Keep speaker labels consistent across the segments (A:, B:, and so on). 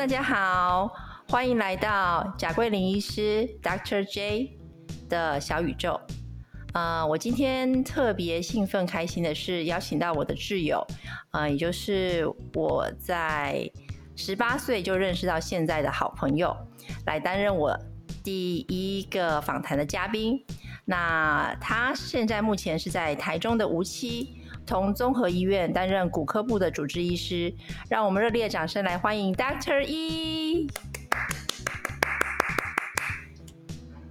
A: 大家好，欢迎来到贾桂林医师 Doctor J 的小宇宙。呃，我今天特别兴奋开心的是邀请到我的挚友，呃，也就是我在十八岁就认识到现在的好朋友，来担任我第一个访谈的嘉宾。那他现在目前是在台中的无期同综合医院担任骨科部的主治医师，让我们热烈掌声来欢迎 Doctor E。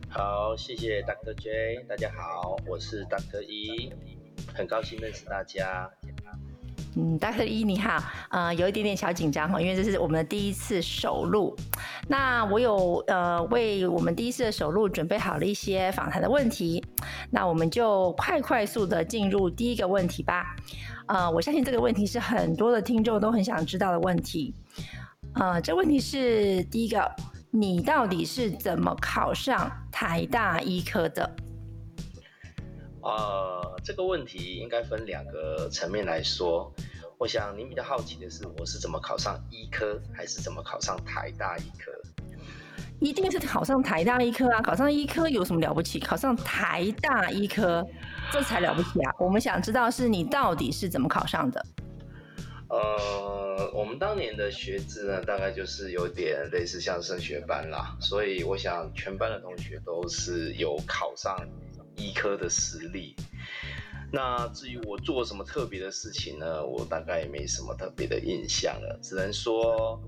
B: 好，谢谢 Doctor J，大家好，我是 Doctor E，很高兴认识大家。
A: 嗯，Doctor 一你好，呃，有一点点小紧张哈，因为这是我们的第一次首录。那我有呃为我们第一次的首录准备好了一些访谈的问题，那我们就快快速的进入第一个问题吧。呃，我相信这个问题是很多的听众都很想知道的问题。呃，这问题是第一个，你到底是怎么考上台大医科的？
B: 呃，这个问题应该分两个层面来说。我想您比较好奇的是，我是怎么考上医科，还是怎么考上台大医科？
A: 一定是考上台大医科啊！考上医科有什么了不起？考上台大医科，这才了不起啊！我们想知道是你到底是怎么考上的？
B: 呃，我们当年的学制呢，大概就是有点类似像升学班啦，所以我想全班的同学都是有考上医科的实力。那至于我做什么特别的事情呢？我大概也没什么特别的印象了，只能说，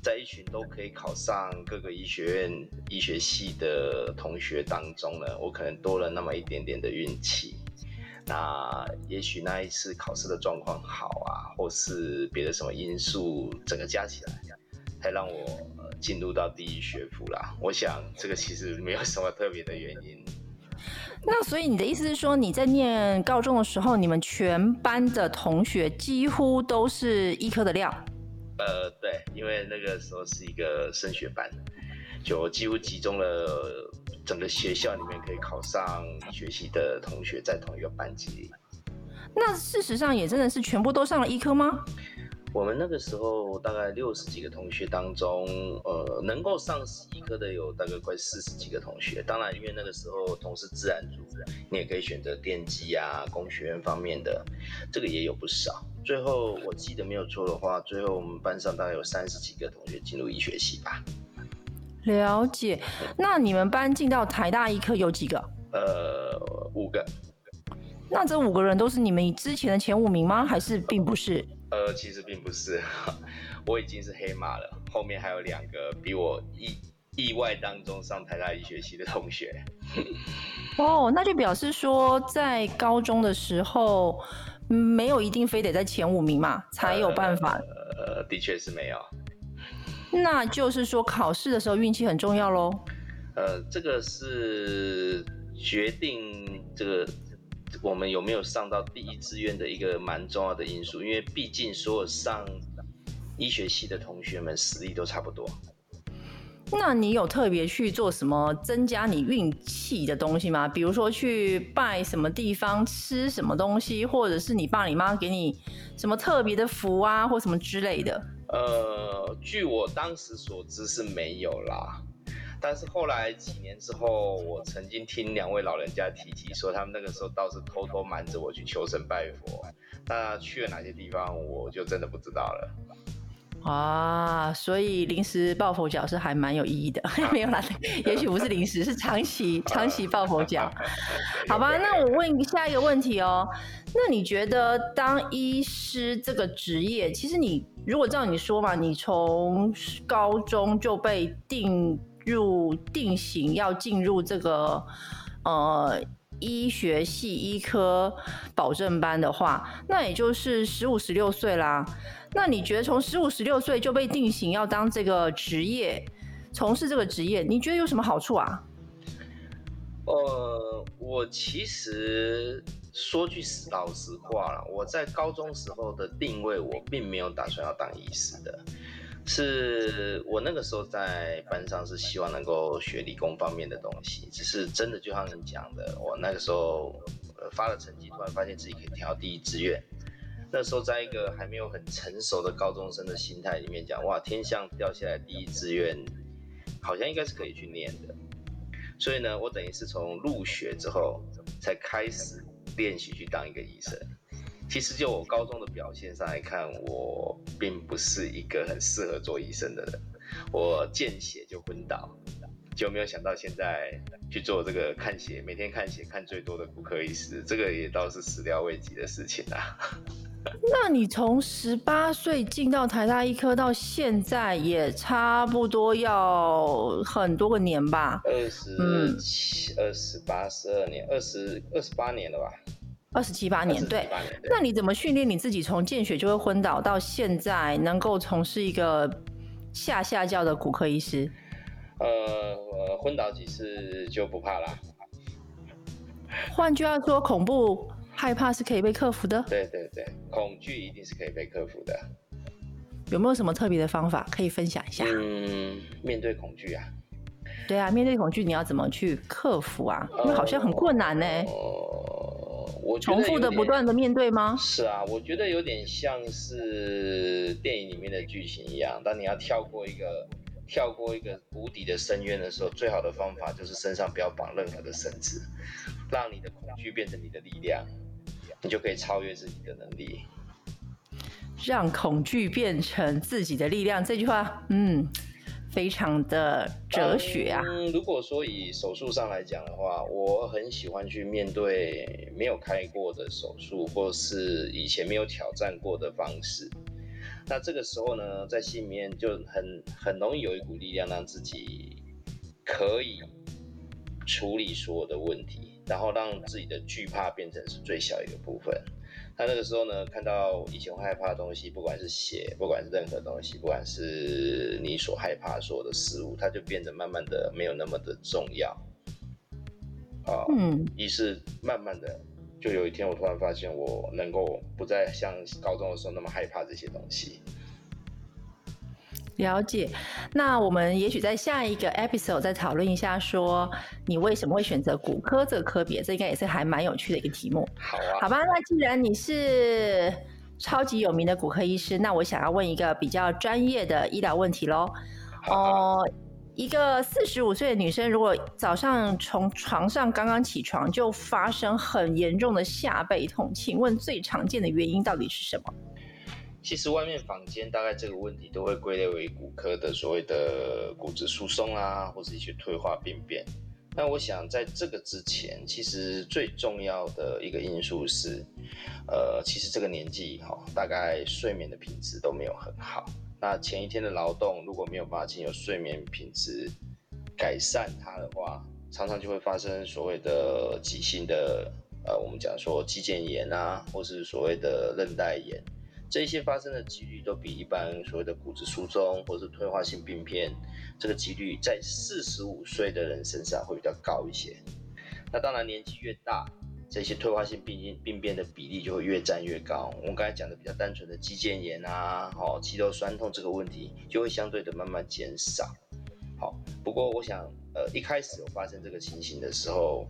B: 在一群都可以考上各个医学院医学系的同学当中呢，我可能多了那么一点点的运气。那也许那一次考试的状况好啊，或是别的什么因素，整个加起来，才让我进入到第一学府啦。我想这个其实没有什么特别的原因。
A: 那所以你的意思是说，你在念高中的时候，你们全班的同学几乎都是医科的料？
B: 呃，对，因为那个时候是一个升学班，就几乎集中了整个学校里面可以考上医学系的同学在同一个班级里。
A: 那事实上也真的是全部都上了医科吗？
B: 我们那个时候大概六十几个同学当中，呃，能够上医科的有大概快四十几个同学。当然，因为那个时候同是自然组，你也可以选择电机啊、工学院方面的，这个也有不少。最后我记得没有错的话，最后我们班上大概有三十几个同学进入医学系吧。
A: 了解。那你们班进到台大医科有几个？
B: 呃，五个。
A: 那这五个人都是你们之前的前五名吗？还是并不是？
B: 呃，其实并不是，我已经是黑马了。后面还有两个比我意意外当中上台大医学系的同学。
A: 哦，那就表示说，在高中的时候，没有一定非得在前五名嘛，才有办法。
B: 呃，的确是没有。
A: 那就是说，考试的时候运气很重要喽。
B: 呃，这个是决定这个。我们有没有上到第一志愿的一个蛮重要的因素，因为毕竟所有上医学系的同学们实力都差不多。
A: 那你有特别去做什么增加你运气的东西吗？比如说去拜什么地方、吃什么东西，或者是你爸你妈给你什么特别的福啊，或什么之类的？
B: 呃，据我当时所知是没有啦。但是后来几年之后，我曾经听两位老人家提起，说他们那个时候倒是偷偷瞒着我去求神拜佛。那去了哪些地方，我就真的不知道了。
A: 啊，所以临时抱佛脚是还蛮有意义的。没有啦，也许不是临时，是长期 长期抱佛脚。好吧，那我问下一个问题哦。那你觉得当医师这个职业，其实你如果照你说嘛，你从高中就被定。入定型要进入这个呃医学系医科保证班的话，那也就是十五十六岁啦。那你觉得从十五十六岁就被定型要当这个职业，从事这个职业，你觉得有什么好处啊？
B: 呃，我其实说句老实话了，我在高中时候的定位，我并没有打算要当医师的。是我那个时候在班上是希望能够学理工方面的东西，只是真的就像你讲的，我那个时候发了成绩，突然发现自己可以调第一志愿，那时候在一个还没有很成熟的高中生的心态里面讲，哇，天象掉下来第一志愿，好像应该是可以去念的。所以呢，我等于是从入学之后才开始练习去当一个医生。其实就我高中的表现上来看，我并不是一个很适合做医生的人。我见血就昏倒，就没有想到现在去做这个看血，每天看血看最多的骨科医师，这个也倒是始料未及的事情啊。
A: 那你从十八岁进到台大医科到现在，也差不多要很多个年吧？
B: 二十七、二十八、十二年，二十二十八年了吧？
A: 二十七八年，对。那你怎么训练你自己，从见血就会昏倒到现在能够从事一个下下教的骨科医师？
B: 呃，我昏倒几次就不怕啦。
A: 换句话说，恐怖。害怕是可以被克服的。
B: 对对对，恐惧一定是可以被克服的。
A: 有没有什么特别的方法可以分享一下？
B: 嗯，面对恐惧啊。
A: 对啊，面对恐惧你要怎么去克服啊？因为好像很困难呢。
B: 哦，我
A: 重复的不断的面对吗？
B: 是啊，我觉得有点像是电影里面的剧情一样。当你要跳过一个跳过一个无底的深渊的时候，最好的方法就是身上不要绑任何的绳子，让你的恐惧变成你的力量。你就可以超越自己的能力，
A: 让恐惧变成自己的力量。这句话，嗯，非常的哲学啊。
B: 嗯，如果说以手术上来讲的话，我很喜欢去面对没有开过的手术，或是以前没有挑战过的方式。那这个时候呢，在心里面就很很容易有一股力量，让自己可以处理所有的问题。然后让自己的惧怕变成是最小一个部分。他那个时候呢，看到以前害怕的东西，不管是血，不管是任何东西，不管是你所害怕所有的事物，它就变得慢慢的没有那么的重要。啊，嗯，于是慢慢的，就有一天我突然发现，我能够不再像高中的时候那么害怕这些东西。
A: 了解，那我们也许在下一个 episode 再讨论一下，说你为什么会选择骨科这个科别，这应该也是还蛮有趣的一个题目。
B: 好啊，
A: 好吧，那既然你是超级有名的骨科医师，那我想要问一个比较专业的医疗问题喽。哦，一个四十五岁的女生，如果早上从床上刚刚起床就发生很严重的下背痛，请问最常见的原因到底是什么？
B: 其实外面坊间大概这个问题都会归类为骨科的所谓的骨质疏松啊，或者一些退化病变。那我想在这个之前，其实最重要的一个因素是，呃，其实这个年纪哈，大概睡眠的品质都没有很好。那前一天的劳动如果没有办法经由睡眠品质改善它的话，常常就会发生所谓的急性的，呃，我们讲说肌腱炎啊，或是所谓的韧带炎。这些发生的几率都比一般所谓的骨质疏松或者是退化性病变，这个几率在四十五岁的人身上会比较高一些。那当然年纪越大，这些退化性病病变的比例就会越占越高。我们刚才讲的比较单纯的肌腱炎啊，好肌肉酸痛这个问题就会相对的慢慢减少。好，不过我想，呃，一开始有发生这个情形的时候。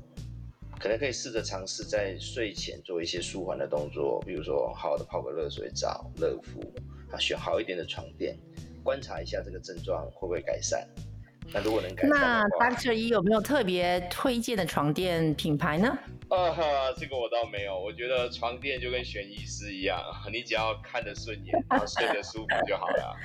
B: 可能可以试着尝试在睡前做一些舒缓的动作，比如说好好的泡个热水澡、热敷，啊，选好一点的床垫，观察一下这个症状会不会改善。那如果能改善
A: 那 Doctor 一有没有特别推荐的床垫品牌呢？
B: 啊哈，这个我倒没有。我觉得床垫就跟选医师一样，你只要看得顺眼，然后睡得舒服就好了。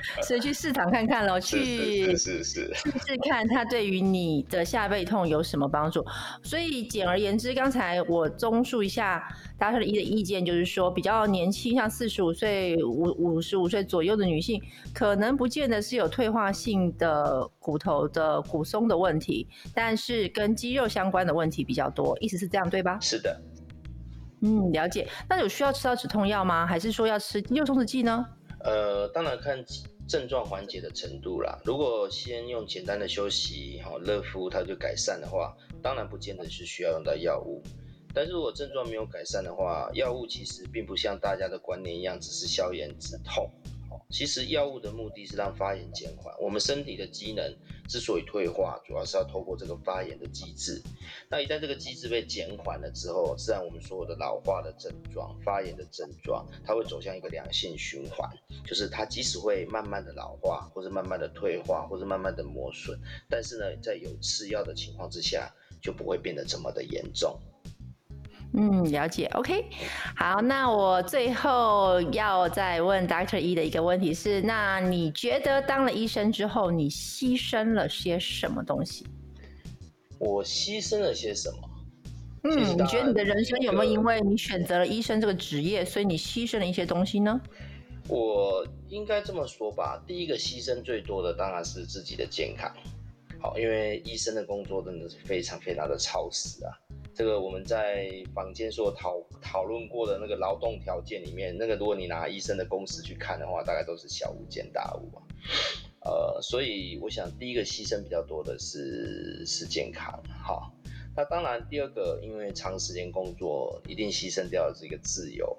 A: 所以去市场看看喽，去
B: 是是试
A: 试看它对于你的下背痛有什么帮助。所以简而言之，刚才我综述一下 Doctor 一的意见，就是说比较年轻，像四十五岁、五五十五岁左右的女性，可能不见得是有退化性的骨头的骨松的问题，但是跟肌肉相关的问题比较多。意思是。这样对吧？
B: 是的，
A: 嗯，了解。那有需要吃到止痛药吗？还是说要吃肌肉松弛剂呢？
B: 呃，当然看症状缓解的程度啦。如果先用简单的休息、哈热敷，它就改善的话，当然不见得是需要用到药物。但是如果症状没有改善的话，药物其实并不像大家的观念一样，只是消炎止痛。其实药物的目的是让发炎减缓。我们身体的机能之所以退化，主要是要透过这个发炎的机制。那一旦这个机制被减缓了之后，自然我们所有的老化的症状、发炎的症状，它会走向一个良性循环，就是它即使会慢慢的老化，或者慢慢的退化，或者慢慢的磨损，但是呢，在有吃药的情况之下，就不会变得这么的严重。
A: 嗯，了解。OK，好，那我最后要再问 Doctor 一的一个问题是：那你觉得当了医生之后，你牺牲了些什么东西？
B: 我牺牲了些什么？
A: 嗯，你觉得你的人生有没有因为你选择了医生这个职业，所以你牺牲了一些东西呢？
B: 我应该这么说吧，第一个牺牲最多的当然是自己的健康。好，因为医生的工作真的是非常非常的超时啊。这个我们在坊间所讨讨论过的那个劳动条件里面，那个如果你拿医生的工时去看的话，大概都是小巫见大巫。呃，所以我想第一个牺牲比较多的是是健康，好。那当然第二个，因为长时间工作，一定牺牲掉的是一个自由，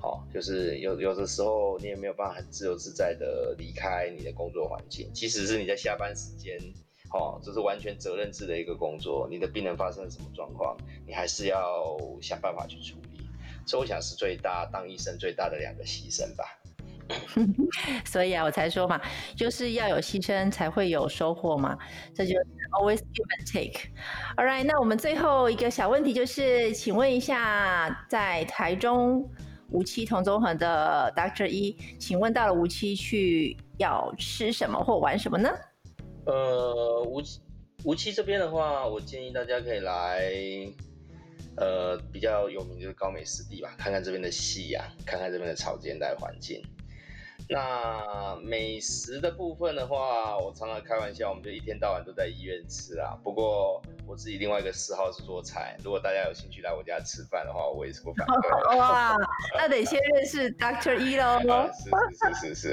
B: 好，就是有有的时候你也没有办法很自由自在的离开你的工作环境，即使是你在下班时间。哦，这是完全责任制的一个工作。你的病人发生了什么状况，你还是要想办法去处理。所以我想是最大当医生最大的两个牺牲吧。
A: 所以啊，我才说嘛，就是要有牺牲才会有收获嘛。这就是 always give and take。All right，那我们最后一个小问题就是，请问一下，在台中无期同综合的 Doctor 一，请问到了无期去要吃什么或玩什么呢？
B: 呃，无锡无锡这边的话，我建议大家可以来，呃，比较有名就是高美湿地吧，看看这边的夕阳，看看这边的草间带环境。那美食的部分的话，我常常开玩笑，我们就一天到晚都在医院吃啊。不过我自己另外一个嗜好是做菜，如果大家有兴趣来我家吃饭的话，我也是不反对。
A: 哇，那得先认识 Doctor 一喽。
B: 是是是是是，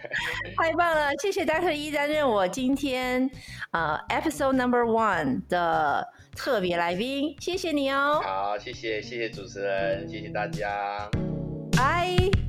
A: 太棒了！谢谢 Doctor 一担任我今天呃 Episode Number One 的特别来宾，谢谢你哦。
B: 好，谢谢谢谢主持人，谢谢大家，
A: 拜。